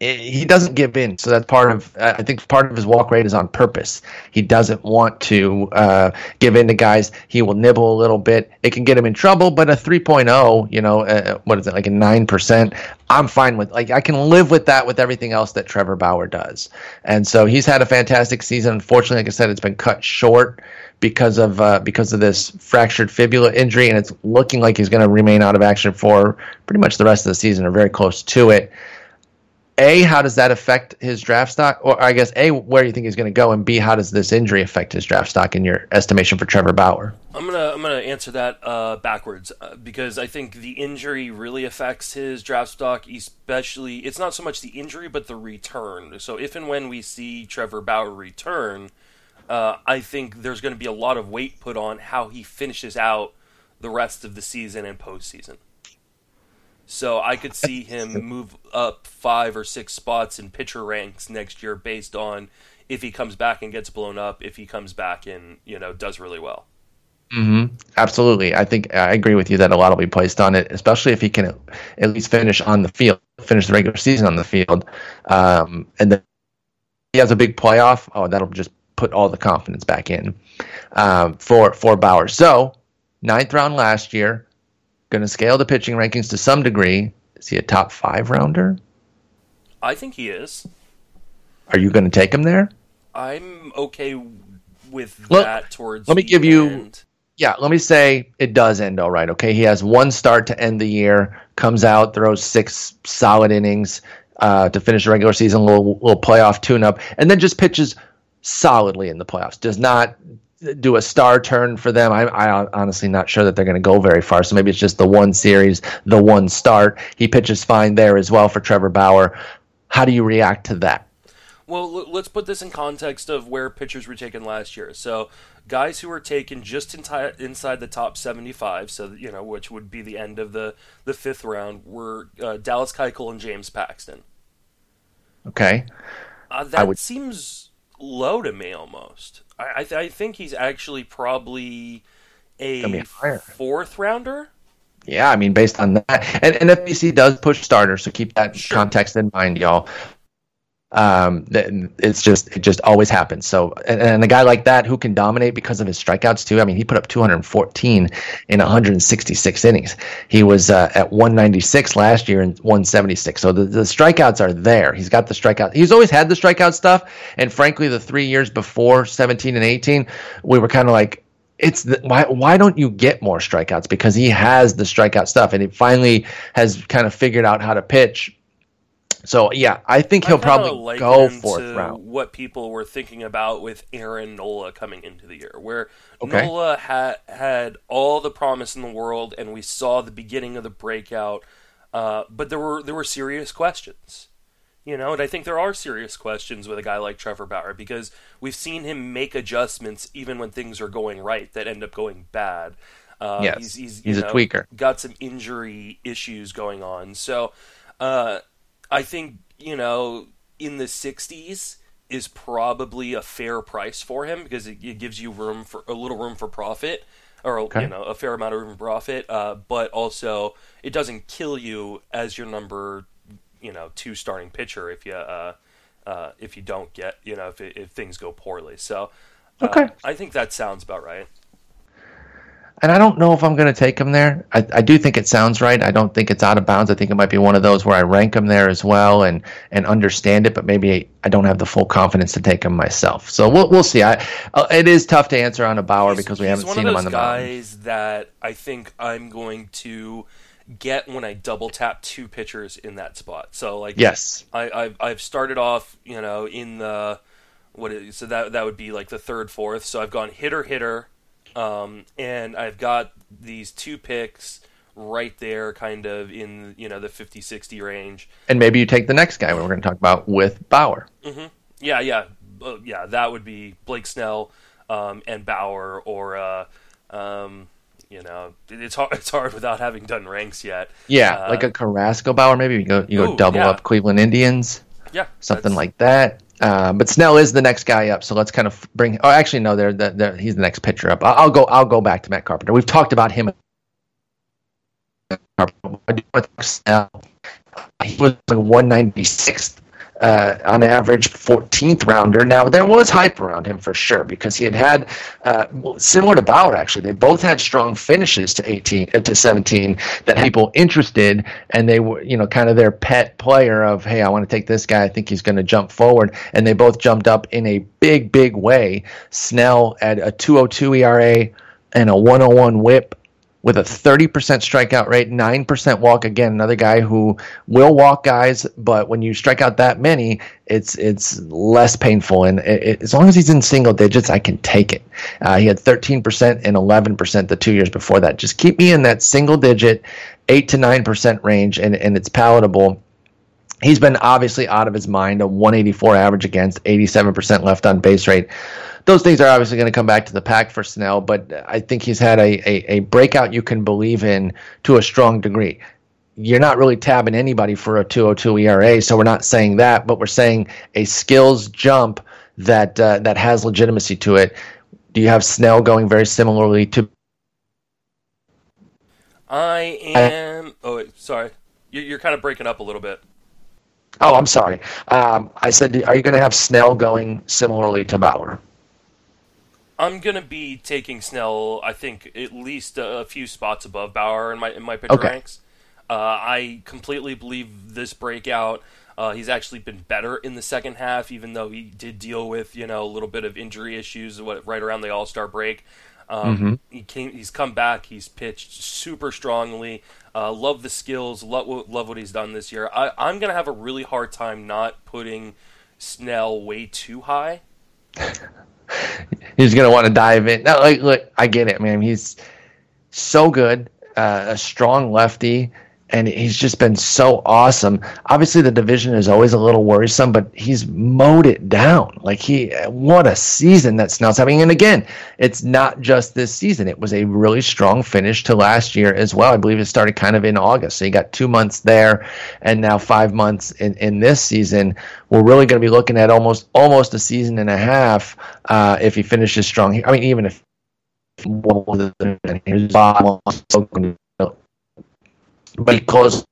A: he doesn't give in. So that's part of I think part of his walk rate is on purpose. He doesn't want to uh, give in to guys. He will nibble a little bit. It can get him in trouble, but a 3.0, you know, what is it like a nine percent? I'm fine with like I can live with that with everything else that Trevor Bauer does. And so he's had a fantastic season. Unfortunately, like I said, it's been cut short because of uh, because of this fractured fibula injury, and it's looking like he's going to remain out of action for pretty much the rest of the season or very close to it. A, how does that affect his draft stock? Or I guess A, where do you think he's going to go, and B, how does this injury affect his draft stock in your estimation for Trevor Bauer?
B: I'm gonna I'm gonna answer that uh, backwards uh, because I think the injury really affects his draft stock. Especially, it's not so much the injury but the return. So if and when we see Trevor Bauer return, uh, I think there's going to be a lot of weight put on how he finishes out the rest of the season and postseason. So I could see him move up five or six spots in pitcher ranks next year based on if he comes back and gets blown up, if he comes back and you know does really well.
A: Mm-hmm. Absolutely, I think I agree with you that a lot will be placed on it, especially if he can at least finish on the field, finish the regular season on the field, um, and then he has a big playoff. Oh, that'll just put all the confidence back in um, for for Bauer. So ninth round last year, going to scale the pitching rankings to some degree. Is he a top five rounder?
B: I think he is.
A: Are you going to take him there?
B: I'm okay with let, that towards.
A: Let me give end. you. Yeah, let me say it does end all right. Okay, he has one start to end the year. Comes out, throws six solid innings uh, to finish the regular season, little little playoff tune up, and then just pitches solidly in the playoffs. Does not do a star turn for them. I, I honestly not sure that they're going to go very far. So maybe it's just the one series, the one start. He pitches fine there as well for Trevor Bauer. How do you react to that?
B: Well, let's put this in context of where pitchers were taken last year. So, guys who were taken just inside the top 75, so you know, which would be the end of the the fifth round, were uh, Dallas Keuchel and James Paxton.
A: Okay,
B: uh, that would... seems low to me almost. I, I, think he's actually probably a fourth rounder.
A: Yeah, I mean, based on that, and, and FBC does push starters, so keep that sure. context in mind, y'all. Um, it's just it just always happens. So, and, and, a guy like that who can dominate because of his strikeouts too. I mean, he put up 214 in 166 innings. He was uh, at 196 last year and 176. So the, the strikeouts are there. He's got the strikeout. He's always had the strikeout stuff. And frankly, the three years before 17 and 18, we were kind of like, it's the, why why don't you get more strikeouts because he has the strikeout stuff and he finally has kind of figured out how to pitch so yeah, I think he'll I probably go fourth round.
B: What people were thinking about with Aaron Nola coming into the year, where okay. Nola had had all the promise in the world, and we saw the beginning of the breakout, uh, but there were there were serious questions. You know, and I think there are serious questions with a guy like Trevor Bauer because we've seen him make adjustments even when things are going right that end up going bad.
A: Uh, yes, he's, he's, he's a tweaker.
B: Got some injury issues going on, so uh, I think you know in the '60s is probably a fair price for him because it, it gives you room for a little room for profit or okay. you know a fair amount of room for profit, uh, but also it doesn't kill you as your number you know two starting pitcher if you uh, uh, if you don't get you know if, if things go poorly. So uh, okay, I think that sounds about right
A: and I don't know if I'm going to take him there. I, I, do think it sounds right. I don't think it's out of bounds. I think it might be one of those where I rank him there as well and and understand it, but maybe I don't have the full confidence to take him myself. So we'll we'll see. I uh, it is tough to answer on a Bauer
B: he's,
A: because we haven't seen him on the
B: guys mountain. that I think I'm going to get when I double tap two pitchers in that spot. So like
A: yes,
B: I I've, I've started off you know in the what is, so that that would be like the third fourth. So I've gone hitter hitter um, and I've got these two picks right there, kind of in you know the 50-60 range.
A: And maybe you take the next guy we're going to talk about with Bauer.
B: Mm-hmm. Yeah, yeah, uh, yeah. That would be Blake Snell. um, and Bauer or uh, um, you know it's hard it's hard without having done ranks yet.
A: Yeah,
B: Uh,
A: like a Carrasco Bauer, maybe you go you go
B: Ooh,
A: double
B: yeah.
A: up Cleveland Indians,
B: yeah,
A: something like that. Uh, but Snell is the next guy up, so let's kind of bring. Oh, actually, no, they're, they're, they're- he's the next pitcher up. I'll, I'll go. I'll go back to Matt Carpenter. We've talked about him. Snell. He was like 196th uh, on average, 14th rounder. Now there was hype around him for sure because he had had uh, similar to Bauer actually. They both had strong finishes to 18 uh, to 17 that people interested, and they were you know kind of their pet player of hey I want to take this guy. I think he's going to jump forward, and they both jumped up in a big big way. Snell at a 202 ERA and a 101 WHIP with a 30% strikeout rate, 9% walk. Again, another guy who will walk guys, but when you strike out that many, it's it's less painful. And it, it- as long as he's in single digits, I can take it. Uh, he had 13% and 11% the two years before that. Just keep me in that single digit, 8 to 9% range, and, and it's palatable. He's been obviously out of his mind, a 184 average against, 87% left on base rate. Those things are obviously going to come back to the pack for Snell, but I think he's had a, a, a breakout you can believe in to a strong degree. You're not really tabbing anybody for a 202 ERA, so we're not saying that, but we're saying a skills jump that uh, that has legitimacy to it. Do you have Snell going very similarly to
B: I am. Oh, wait, sorry. You- You're kind of breaking up a little bit.
A: Oh, I'm sorry. Um, I said, are you going to have Snell going similarly to Bauer?
B: I'm gonna be taking Snell. I think at least a, few spots above Bauer in my in my pitcher
A: Okay.
B: ranks. Uh, I completely believe this breakout. Uh, he's actually been better in the second half, even though he did deal with you know a little bit of injury issues what, right around the All Star break. Um, He came. He's come back. He's pitched super strongly. Uh, love the skills. Love, what- love what he's done this year. I, I'm gonna have a really hard time not putting Snell way too high.
A: He's to want to dive in. No, like, look, I get it, man. He's so good, uh, a strong lefty, and he's just been so awesome. Obviously, the division is always a little worrisome, but he's mowed it down. Like he, what a season that Snell's having. And again, it's not just this season. It was a really strong finish to last year as well. I believe it started kind of in August, so you got two months there, and now five months in in this season. We're really going to be looking at almost almost a season and a half uh, if he finishes strong. I mean, even if he closed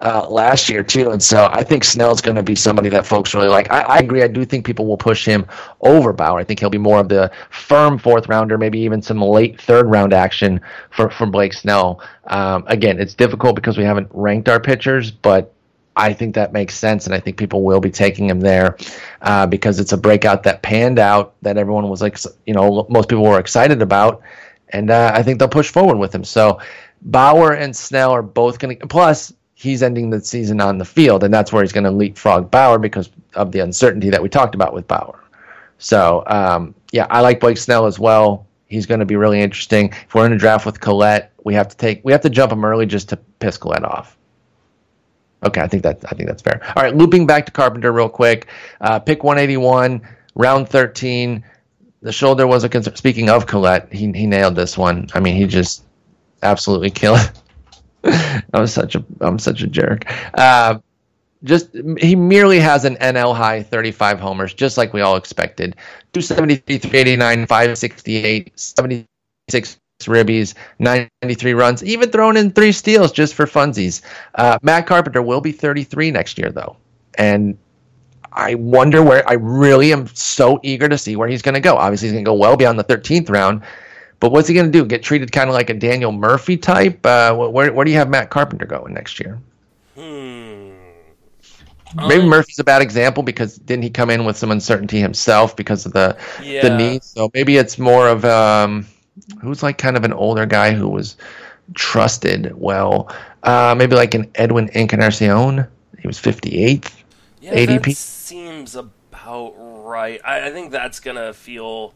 A: uh, last year too, and so I think Snell's going to be somebody that folks really like. I, I agree. I do think people will push him over Bauer. I think he'll be more of the firm fourth rounder, maybe even some late third round action for for Blake Snell. Um, again, it's difficult because we haven't ranked our pitchers, but I think that makes sense, and I think people will be taking him there uh, because it's a breakout that panned out that everyone was like, you know, most people were excited about, and uh, I think they'll push forward with him. So Bauer and Snell are both going to. Plus, he's ending the season on the field, and that's where he's going to leapfrog Bauer because of the uncertainty that we talked about with Bauer. So, um, yeah, I like Blake Snell as well. He's going to be really interesting. If we're in a draft with Collette, we have to take we have to jump him early just to piss Collette off. Okay, I think that I think that's fair. All right, looping back to Carpenter real quick. Uh, pick 181, round 13. The shoulder was a concern. Speaking of Collette, he he nailed this one. I mean, he just absolutely kill it. I'm such a I'm such a jerk. Uh, just he merely has an NL high 35 homers, just like we all expected. 273, 389, 568, 76 ribbies, 93 runs, even thrown in three steals just for funsies. Uh, Matt Carpenter will be 33 next year, though, and I wonder where. I really am so eager to see where he's going to go. Obviously, he's going to go well beyond the 13th round. But what's he going to do? Get treated kind of like a Daniel Murphy type? Uh, where, where do you have Matt Carpenter going next year?
B: Hmm.
A: Maybe
B: Uh,
A: Murphy's a bad example because didn't he come in with some uncertainty himself because of the the knee? So maybe it's more of um, who's like kind of an older guy who was trusted well. Uh, maybe like an Edwin Encarnacion. He was 58th.
B: Yeah, that
A: ADP?
B: seems about right. I, I think that's gonna feel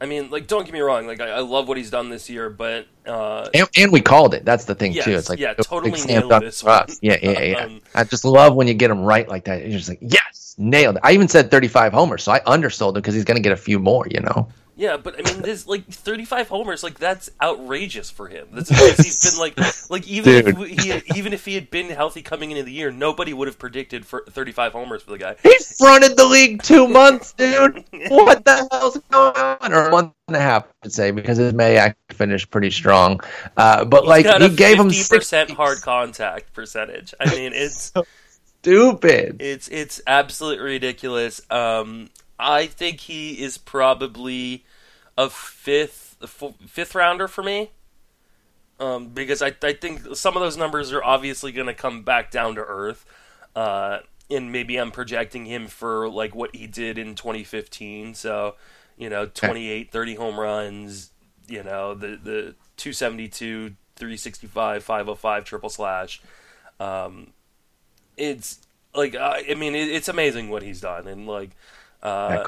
B: I mean, like, don't get me wrong. Like, I, I love what he's done this year, but uh,
A: And, and we called it. That's the thing
B: Yes,
A: too. It's like
B: yeah, totally nailed this one.
A: Yeah, yeah, yeah.
B: Um,
A: I just love when you get them right like that. You're just like, yes, nailed it. I even said 35 homers, so I undersold him because he's going to get a few more. You know.
B: Yeah, but I mean, this like 35 homers, like that's outrageous for him. That's because he's been like, like even if he had, even if he had been healthy coming into the year, nobody would have predicted for 35 homers for the guy.
A: He fronted the league two months, dude. What the hell's going on? Or a month and a half, I'd say, because his May actually finished pretty strong. Uh, but like
B: Got
A: he gave him
B: 50%
A: six
B: hard contact percentage. I mean, it's
A: stupid.
B: it's it's absolutely ridiculous. Um, I think he is probably a fifth a fu- fifth rounder for me. Um, because I, I think some of those numbers are obviously going to come back down to earth. Uh, and maybe I'm projecting him for like what he did in 2015. So, you know, 28, 30 home runs, you know, the, the 272, 365, 505 triple slash. Um, it's like, I, I mean, it, it's amazing what he's done. And like, uh,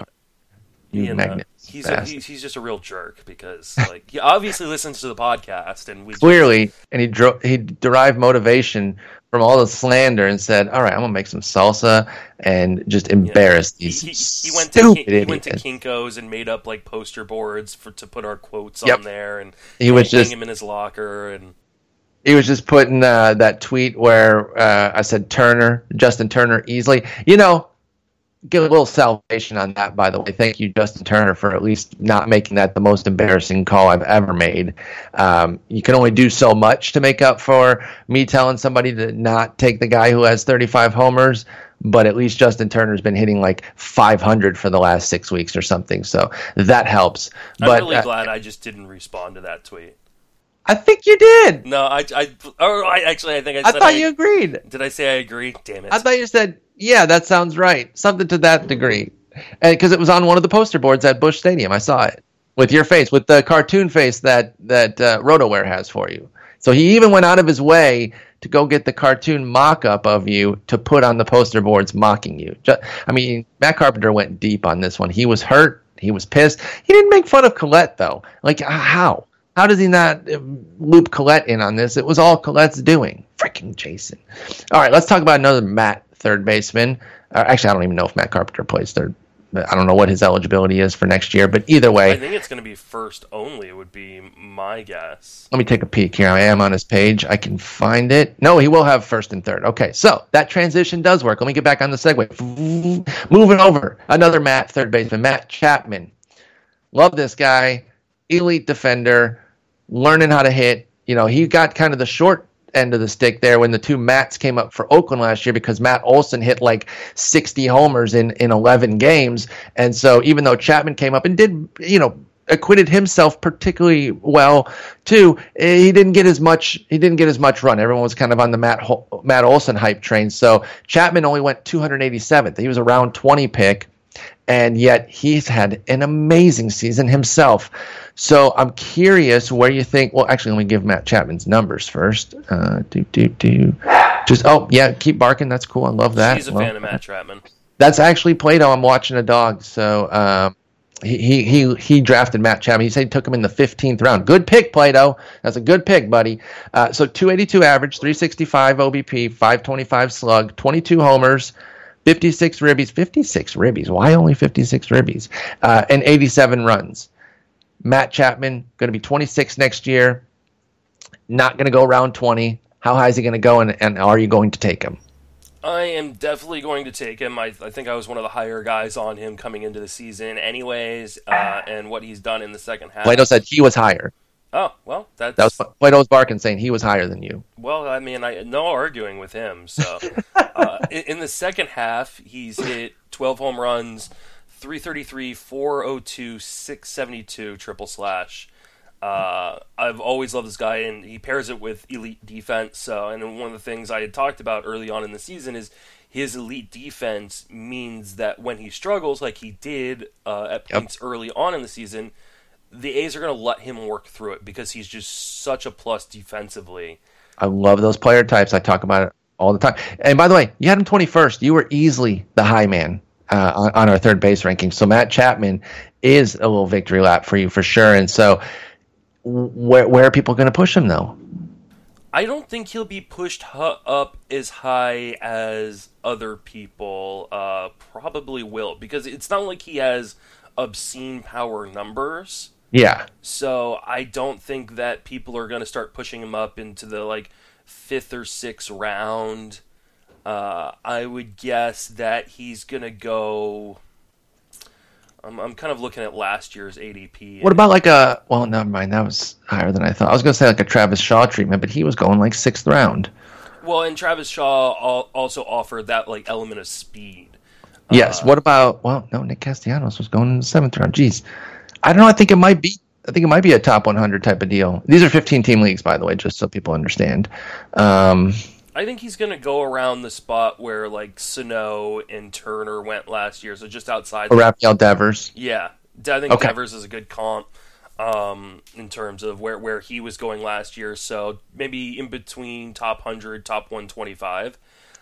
A: you
B: know, he's, a, he's he's just a real jerk because like he obviously listens to the podcast and we
A: clearly, and he dro- he derived motivation from all the slander and said, "All right, I'm gonna make some salsa and just embarrass
B: He,
A: these
B: he, he went to he went to. Kinko's and made up like poster boards for to put our quotes
A: Yep.
B: on there and
A: He was just
B: him in his locker and
A: he was just putting uh, that tweet where uh, I said Turner, Justin Turner, easily. You know, get a little salvation on that. By the way, thank you, Justin Turner, for at least not making that the most embarrassing call I've ever made. Um, you can only do so much to make up for me telling somebody to not take the guy who has 35 homers. But at least Justin Turner's been hitting like 500 for the last six weeks or something, so that helps.
B: I'm
A: But
B: really
A: uh,
B: glad I just didn't respond to that tweet.
A: I think you did.
B: No, I I or I actually I think I
A: I thought you agreed.
B: did I say I agree? Damn it!
A: I thought you said, "Yeah, that sounds right." Something to that degree, because it was on one of the poster boards at Busch Stadium, I saw it with your face, with the cartoon face that that uh, RotoWire has for you. So he even went out of his way to go get the cartoon mock-up of you to put on the poster boards, mocking you. Ju- I mean, Matt Carpenter went deep on this one. He was hurt. He was pissed. He didn't make fun of Collette though. Like how? How does he not uh, loop Collette in on this? It was all Collette's doing. Freaking Jason. All right, let's talk about another Matt third baseman. Uh, actually, I don't even know if Matt Carpenter plays third. I don't know what his eligibility is for next year, but either way, I
B: think it's going to be first only. It would be my guess.
A: let me take a peek here. I am on his page. I can find it. No, he will have first and third. Okay, so that transition does work. Let me get back on the segue. Moving over, another Matt third baseman, Matt Chapman. Love this guy, elite defender, learning how to hit. You know, he got kind of the short end of the stick there when the two Mats came up for Oakland last year because Matt Olson hit like 60 homers in in 11 games, and so even though Chapman came up and did, you know, acquitted himself particularly well too. eh, He didn't get as much. He didn't get as much run. Everyone was kind of on the Matt Matt Olson hype train. So Chapman only went 287th. He was a round 20 pick, and yet he's had an amazing season himself. So I'm curious where you think. Well, actually, let me give Matt Chapman's numbers first. Uh, do do do. Just oh yeah, keep barking. That's cool. I love that.
B: He's a
A: Well,
B: fan of Matt Chapman.
A: that's actually Plato. I'm watching a dog. So um, he, he he he drafted Matt Chapman. He said he took him in the 15th round. Good pick, Plato. That's a good pick, buddy. Uh, so 282 average, 365 OBP, 525 slug, 22 homers. 56 ribbies, 56 ribbies. Why only 56 ribbies? Uh, and 87 runs. Matt Chapman going to be 26 next year. Not going to go around 20. How high is he going to go, and, and are you going to take him?
B: I am definitely going to take him. I, I think I was one of the higher guys on him coming into the season, anyways, uh, and what he's done in the second half.
A: Plato said he was higher.
B: Oh well, that's
A: That was Plato's barking saying he was higher than you.
B: well. I mean, I no arguing with him. So uh, in, in the second half, he's hit 12 home runs, 333, 402, 672 triple slash. Uh, I've always loved this guy, and he pairs it with elite defense. So, and one of the things I had talked about early on in the season is his elite defense means that when he struggles, like he did uh, at
A: Yep.
B: points early on in the season, the A's are going to let him work through it because he's just such a plus defensively.
A: I love those player types. I talk about it all the time. And by the way, you had him 21st. You were easily the high man. Uh, on, on our third base ranking. So Matt Chapman is a little victory lap for you for sure. And so, where where are people going to push him though?
B: I don't think he'll be pushed up as high as other people uh, probably will because it's not like he has obscene power numbers.
A: Yeah.
B: So I don't think that people are going to start pushing him up into the like fifth or sixth round. Uh, I would guess that he's going to go. I'm, I'm kind of looking at last year's ADP.
A: What about like a? Well, never mind. That was higher than I thought. I was going to say like a Travis Shaw treatment, but he was going like sixth round.
B: Well, and Travis Shaw also offered that like element of speed.
A: Yes. Uh, what about? Well, no. Nick Castellanos was going in the seventh round. Jeez, I don't know. I think it might be. I think it might be a top 100 type of deal. These are 15 team leagues, by the way, just so people understand. Um,
B: I think he's going to go around the spot where like Sano and Turner went last year, so just outside.
A: Or Rafael Devers.
B: Yeah, I think okay. Devers is a good comp um, in terms of where where he was going last year. So maybe in between top hundred, top one twenty five.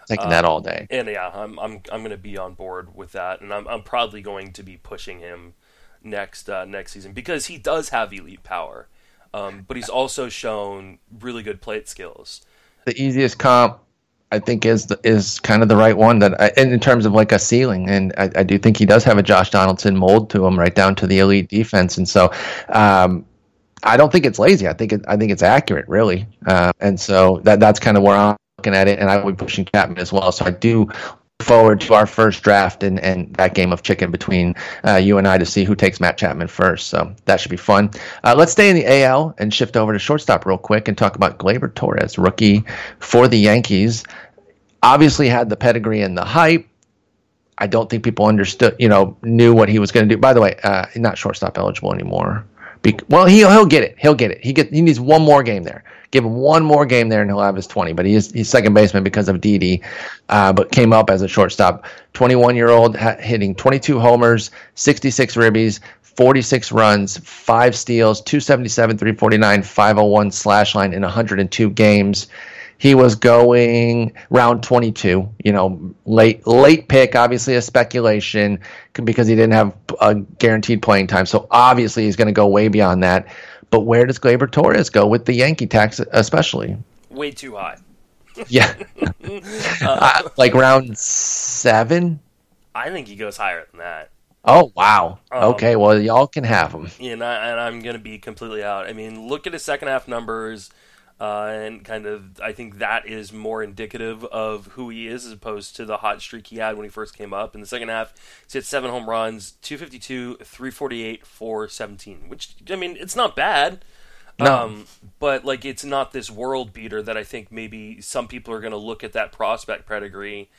A: Taking um, that all day.
B: And yeah, I'm I'm I'm going to be on board with that, and I'm I'm probably going to be pushing him next uh, next season because he does have elite power, um, but he's also shown really good plate skills
A: the easiest comp I think is is kind of the right one that I, in terms of like a ceiling, and I, I, do think he does have a Josh Donaldson mold to him, right down to the elite defense, and so um, I don't think it's lazy. I think it, I think it's accurate, really, uh, and so that that's kind of where I'm looking at it, and I would be pushing Chapman as well. So I do forward to our first draft and, and that game of chicken between uh, you and I to see who takes Matt Chapman first. So that should be fun. Uh, let's stay in the AL and shift over to shortstop real quick and talk about Gleyber Torres, rookie for the Yankees. Obviously had the pedigree and the hype. I don't think people understood, you know, knew what he was going to do. By the way, uh, not shortstop eligible anymore. Be- well, he'll he'll get it. He'll get it. He get he needs one more game there. Give him one more game there, and he'll have his twenty. But he is he's second baseman because of Didi, uh, but came up as a shortstop. Twenty one year old ha- hitting twenty two homers, sixty six ribbies, 46 runs, five steals, 277, 349, 501 slash line in 102 games. He was going round 22, you know, late late pick, obviously a speculation because he didn't have a guaranteed playing time. So obviously he's going to go way beyond that. But where does Gleyber Torres go with the Yankee tax, especially?
B: Way too high.
A: yeah, uh, like round seven.
B: I think he goes higher than that.
A: Oh wow! Um, okay, well y'all can have him.
B: Yeah, and, I, am going to be completely out. I mean, look at his second half numbers. Uh, and kind of, I think that is more indicative of who he is as opposed to the hot streak he had when he first came up. In the second half, he hit seven home runs, 252, 348, 417, which, I mean, it's not bad. No. Um, but, like, it's not this world beater that I think maybe some people are going to look at that prospect pedigree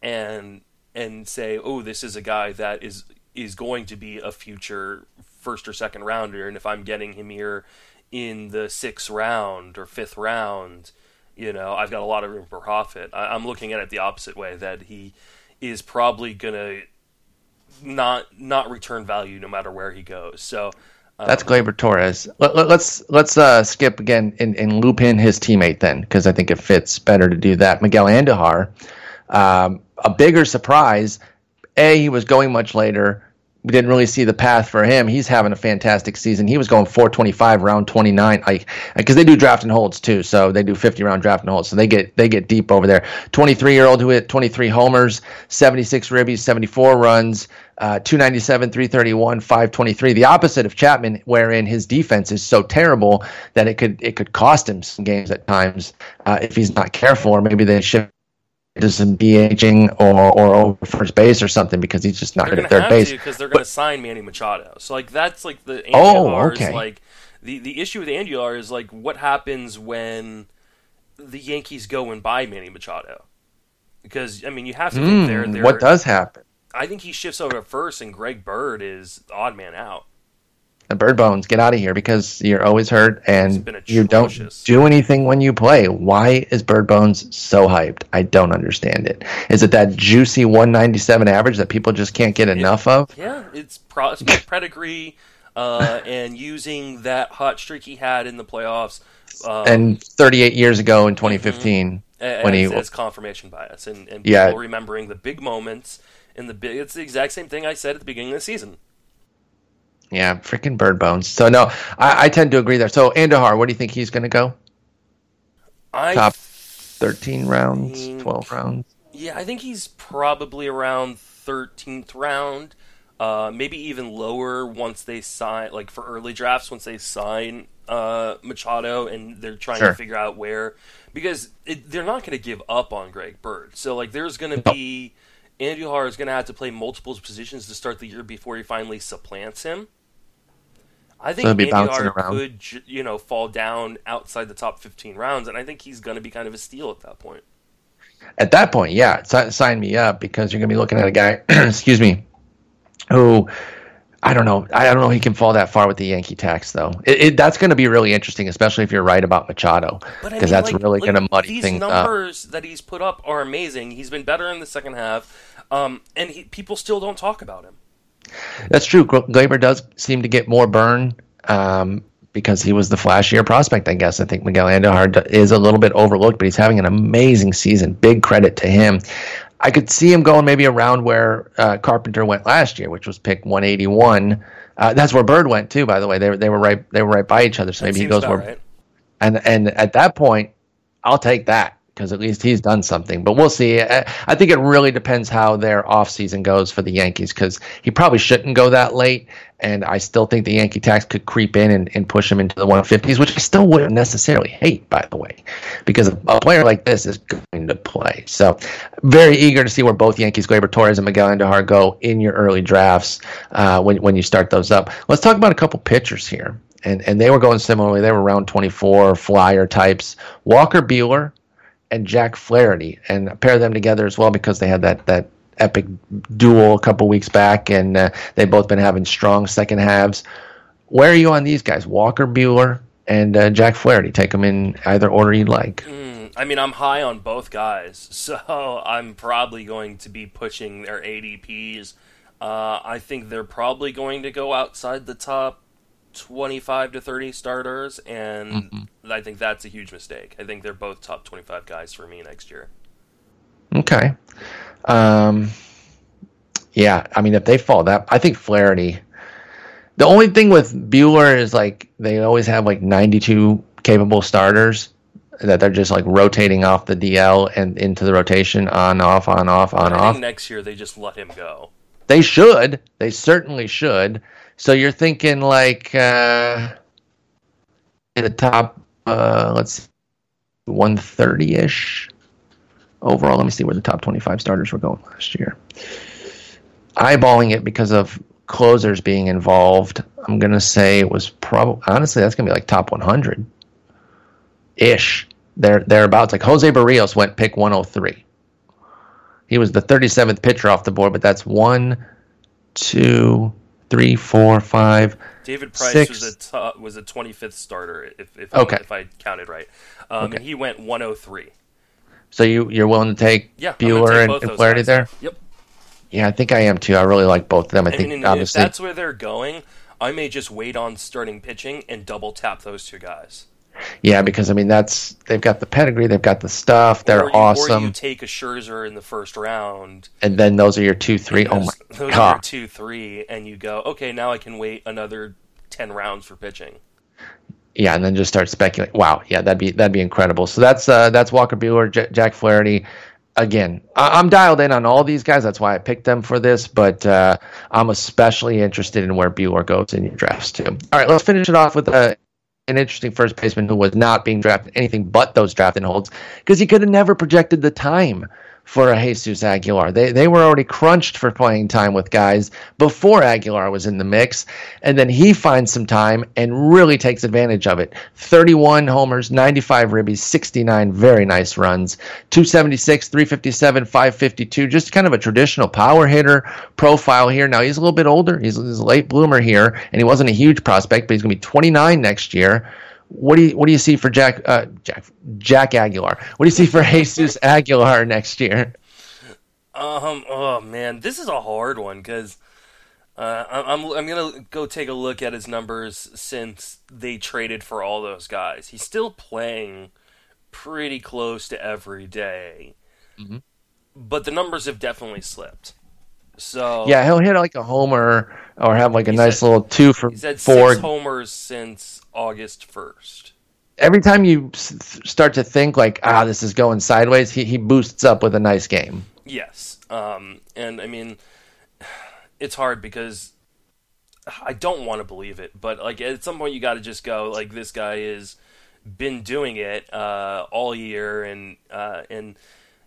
B: and and say, oh, this is a guy that is is going to be a future first or second rounder, and if I'm getting him here in the sixth round or fifth round, you know, I've got a lot of room for profit. I, am looking at it the opposite way that he is probably gonna not not return value no matter where he goes. So
A: um, that's Gleyber Torres. Let, us let's, let's uh, skip again and, and, loop in his teammate then because I think it fits better to do that. Miguel Andujar, um, a bigger surprise. A, he was going much later we didn't really see the path for him. He's having a fantastic season. He was going 425 round 29 like because they do draft and holds too. So they do 50 round draft and holds. So they get they get deep over there. 23 year old who hit 23 homers, 76 ribbies, 74 runs, uh, 297, 331, 523. The opposite of Chapman, wherein his defense is so terrible that it could it could cost him some games at times uh, if he's not careful, or maybe they shift does some DHing or or over first base or something because he's just not
B: good
A: at third base.
B: Because they're going to sign Manny Machado. So like that's like the oh okay. like the the issue with Andujar is like what happens when the Yankees go and buy Manny Machado. Because I mean you have to mm, think they're
A: what does happen.
B: I think he shifts over to first, and Greg Bird is odd man out
A: the bird bones get out of here because you're always hurt and you don't do anything when you play why is bird bones so hyped i don't understand it is it that juicy 197 average that people just can't get enough
B: it,
A: of
B: yeah it's prospect pedigree uh, and using that hot streak he had in the playoffs
A: um, and 38 years ago in 2015 mm-hmm.
B: as,
A: he-
B: as confirmation bias and, and
A: Yeah.
B: remembering the big moments in the big. It's the exact same thing I said at the beginning of the season.
A: Yeah, freaking bird bones. So no, I, I tend to agree there. So Andujar, where do you think he's going to go?
B: I
A: Top Thirteen rounds, twelve rounds.
B: Yeah, I think he's probably around 13th round, uh, maybe even lower once they sign, like for early drafts, once they sign uh, Machado and they're trying
A: Sure.
B: to figure out where. Because it, they're not going to give up on Greg Bird. So, like, there's going to
A: No.
B: be. Andujar is going to have to play multiple positions to start the year before he finally supplants him. I think
A: bouncing
B: Andujar
A: around.
B: could, you know, fall down outside the top 15 rounds, and I think he's going to be kind of a steal at that point.
A: At that point, yeah, sign me up because you're going to be looking at a guy. excuse me, who I don't know. I don't know he can fall that far with the Yankee tax though. It, it, that's going to be really interesting, especially if you're right about Machado,
B: I
A: because
B: mean,
A: that's
B: like-
A: really
B: like,
A: going to muddy
B: these
A: things up.
B: numbers that he's put up are amazing. He's been better in the second half, um, and he, people still don't talk about him.
A: That's true. Gl- Gleyber does seem to get more burn um, because he was the flashier prospect, I guess. I think Miguel Andujar is a little bit overlooked, but he's having an amazing season. Big credit to him. I could see him going maybe around where uh, Carpenter went last year, which was pick 181. Uh, that's where Bird went too, by the way. They were they were right they were right by each other. So maybe he goes where
B: right.
A: and and at that point, I'll take that because at least he's done something. But we'll see. I, I think it really depends how their offseason goes for the Yankees because he probably shouldn't go that late. And I still think the Yankee tax could creep in and, and push him into the 150s, which I still wouldn't necessarily hate, by the way, because a player like this is going to play. So, very eager to see where both Yankees, Gleyber Torres and Miguel Andujar, go in your early drafts uh, when, when you start those up. Let's talk about a couple pitchers here. And, and they were going similarly. They were round 24 flyer types. Walker Buehler and Jack Flaherty, and pair them together as well because they had that that epic duel a couple weeks back, and uh, they've both been having strong second halves. Where are you on these guys, Walker Buehler and uh, Jack Flaherty? Take them in either order you'd like.
B: Mm, I mean, I'm high on both guys, so I'm probably going to be pushing their ADPs. Uh, I think they're probably going to go outside the top 25 to 30 starters, and
A: Mm-hmm.
B: I think that's a huge mistake. I think they're both top 25 guys for me next year.
A: Okay. Um, yeah, I mean, if they fall that, I think Flaherty. The only thing with Buehler is like they always have like 92 capable starters that they're just like rotating off the DL and into the rotation on off on off on
B: I
A: off.
B: think next year they just let him go.
A: They should. They certainly should. So you're thinking like uh, in the top, uh, let's 130 ish overall. Let me see where the top 25 starters were going last year. Eyeballing it because of closers being involved, I'm gonna say it was probably honestly that's gonna be like top 100 ish. There thereabouts. Like Jose Berrios went pick 103. He was the 37th pitcher off the board, but that's one, two, three, four, five.
B: David Price
A: Six.
B: was a was a 25th starter if if,
A: Okay.
B: if I counted right. Um,
A: Okay.
B: and he went 103.
A: So you you're willing to take
B: Yeah,
A: Buehler
B: take
A: and, and Flaherty there?
B: Yep.
A: Yeah, I think I am too. I really like both of them. I
B: I
A: think
B: mean, if that's where they're going, I may just wait on starting pitching and double tap those two guys.
A: Yeah, because I mean that's they've got the pedigree, they've got the stuff, they're
B: or you,
A: awesome,
B: Or you take a Scherzer in the first round.
A: and then those are your two, three. Oh my
B: those are your
A: god!
B: two, three, and you go, okay, now I can wait another ten rounds for pitching.
A: Yeah, and then just start speculating. Wow, yeah, that'd be that'd be incredible. So that's uh, that's Walker Buehler, J- Jack Flaherty. Again, I- I'm dialed in on all these guys. That's why I picked them for this. But uh, I'm especially interested in where Buehler goes in your drafts too. All right, let's finish it off with uh, an interesting first baseman who was not being drafted anything but those drafting holds because he could have never projected the time for a Jesus Aguilar. They they were already crunched for playing time with guys before Aguilar was in the mix, and then he finds some time and really takes advantage of it. 31 homers, 95 ribbies, 69 very nice runs, 276, 357, 552. Just kind of a traditional power hitter profile here. Now he's a little bit older. He's, he's a late bloomer here, and he wasn't a huge prospect, but he's going to be 29 next year. What do you what do you see for Jack uh, Jack Jack Aguilar? What do you see for Jesus Aguilar next year?
B: Um. Oh man, this is a hard one because uh, I'm I'm gonna go take a look at his numbers since they traded for all those guys. He's still playing pretty close to every day.
A: Mhm.
B: But the numbers have definitely slipped. So
A: Yeah, he'll hit like a homer or have like a nice
B: had-
A: little two for
B: he's had
A: four.
B: six homers since August first.
A: Every time you start to think like, ah, this is going sideways, he, he boosts up with a nice game.
B: Yes. Um, and I mean, it's hard because I don't want to believe it, but like at some point you got to just go like this guy has been doing it uh, all year, and uh, and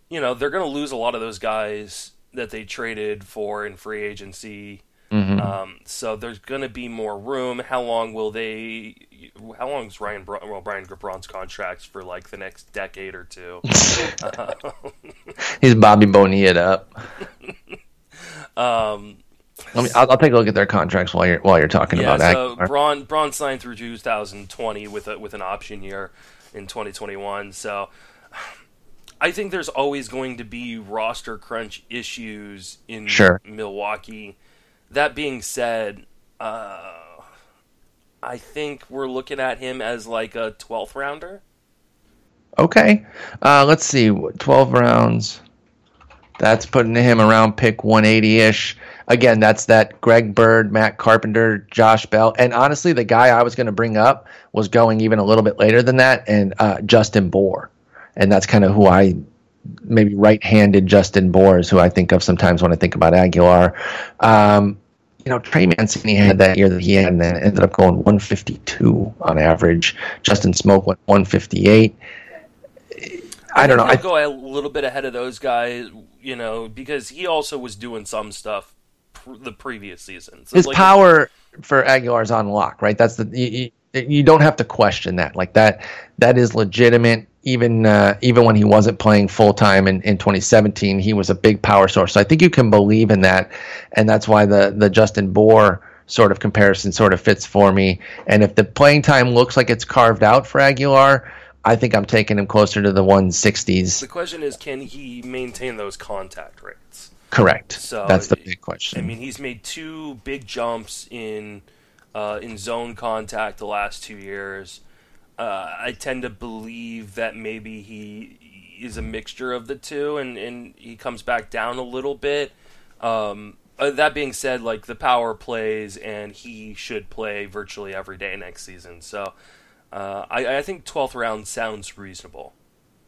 B: you know they're going to lose a lot of those guys that they traded for in free agency.
A: Mhm.
B: Um, so there's going to be more room. How long will they? How long is Ryan? Bra- well, Brian Braun's contracts for like the next decade or two? Uh,
A: He's Bobby Bonilla it up.
B: um,
A: Let me, I'll, I'll take a look at their contracts while you're while you're talking
B: Yeah,
A: about
B: so
A: Aguilar.
B: Braun Braun signed through 2020 with a with an option year in 2021. So I think there's always going to be roster crunch issues in
A: Sure.
B: Milwaukee. That being said, uh, I think we're looking at him as like a 12th rounder.
A: Okay, uh, let's see, twelve rounds. That's putting him around pick 180 ish. Again, that's that Greg Bird, Matt Carpenter, Josh Bell, and honestly, the guy I was going to bring up was going even a little bit later than that, and uh, Justin Bour, and that's kind of who I maybe right-handed Justin Bour is who I think of sometimes when I think about Aguilar. Um, you know, Trey Mancini had that year that he had, and then ended up going 152 on average. Justin Smoak went 158. I don't know. I,
B: go a little bit ahead of those guys, you know, because he also was doing some stuff pr- the previous season. So
A: his
B: like,
A: power for Aguilar is on lock, right? That's the you, you don't have to question that. Like that, that is legitimate. Even uh, even when he wasn't playing full time in, in 2017, he was a big power source. So I think you can believe in that, and that's why the the Justin Bour sort of comparison sort of fits for me. And if the playing time looks like it's carved out for Aguilar, I think I'm taking him closer to the 160s.
B: The question is, can he maintain those contact rates?
A: Correct.
B: So,
A: that's the big question.
B: I mean, he's made two big jumps in uh, in zone contact the last two years. Uh, I tend to believe that maybe he is a mixture of the two, and, and he comes back down a little bit. Um, uh, that being said, like the power plays, and he should play virtually every day next season. So uh, I, I think 12th round sounds reasonable,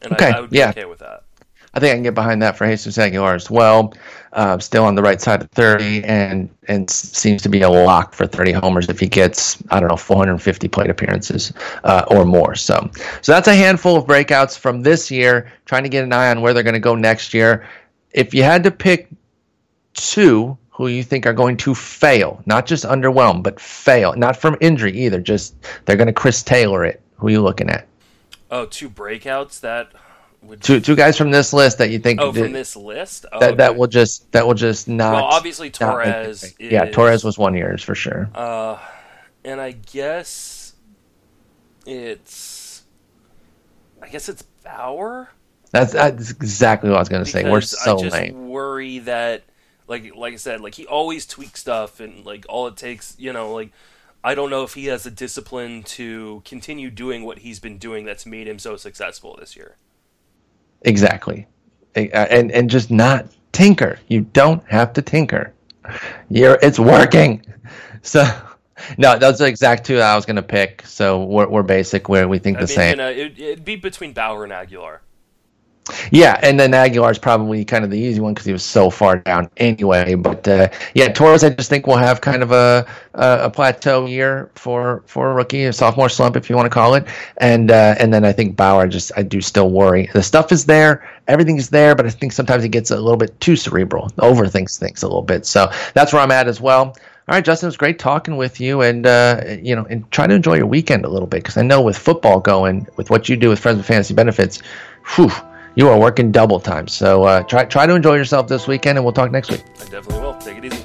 B: and
A: Okay,
B: I, I would be
A: yeah.
B: okay with that.
A: I think I can get behind that for Jesus Aguilar as well. Uh, still on the right side of 30, and and seems to be a lock for 30 homers if he gets I don't know 450 plate appearances uh, or more. So so that's a handful of breakouts from this year. Trying to get an eye on where they're going to go next year. If you had to pick two who you think are going to fail, not just underwhelm, but fail, not from injury either. Just they're going to Chris Taylor it. Who are you looking at?
B: Oh, two breakouts that would
A: Two two guys from this list that you think
B: Oh,
A: that-
B: from this list? Oh,
A: that that will just that will just not.
B: Well, obviously Torres.
A: big. yeah, Torres was one year's for sure.
B: Uh, and I guess it's. I guess it's Bauer.
A: That's, that's exactly what I was going to say. We're so
B: I just
A: lame.
B: worry that, like, like I said, like he always tweaks stuff, and like all it takes, you know, like I don't know if he has the discipline to continue doing what he's been doing that's made him so successful this year.
A: Exactly, and and just not tinker. You don't have to tinker. You're it's working. So. No, those are the exact two I was going to pick. So we're, we're basic where we think
B: I
A: the
B: mean,
A: same.
B: you know, it, it'd be between Bauer and Aguilar.
A: Yeah, and then Aguilar's probably kind of the easy one because he was so far down anyway. But uh, yeah, Torres, I just think will have kind of a a, plateau year for for a rookie, a sophomore slump, if you want to call it. And uh, and then I think Bauer, just I do still worry. The stuff is there, everything is there, but I think sometimes he gets a little bit too cerebral, overthinks things a little bit. So that's where I'm at as well. All right, Justin, it was great talking with you, and uh, you know, and try to enjoy your weekend a little bit because I know with football going, with what you do with Friends with Fantasy Benefits, whew, you are working double time. So uh, try try to enjoy yourself this weekend, and we'll talk next week.
B: I definitely will. Take it easy.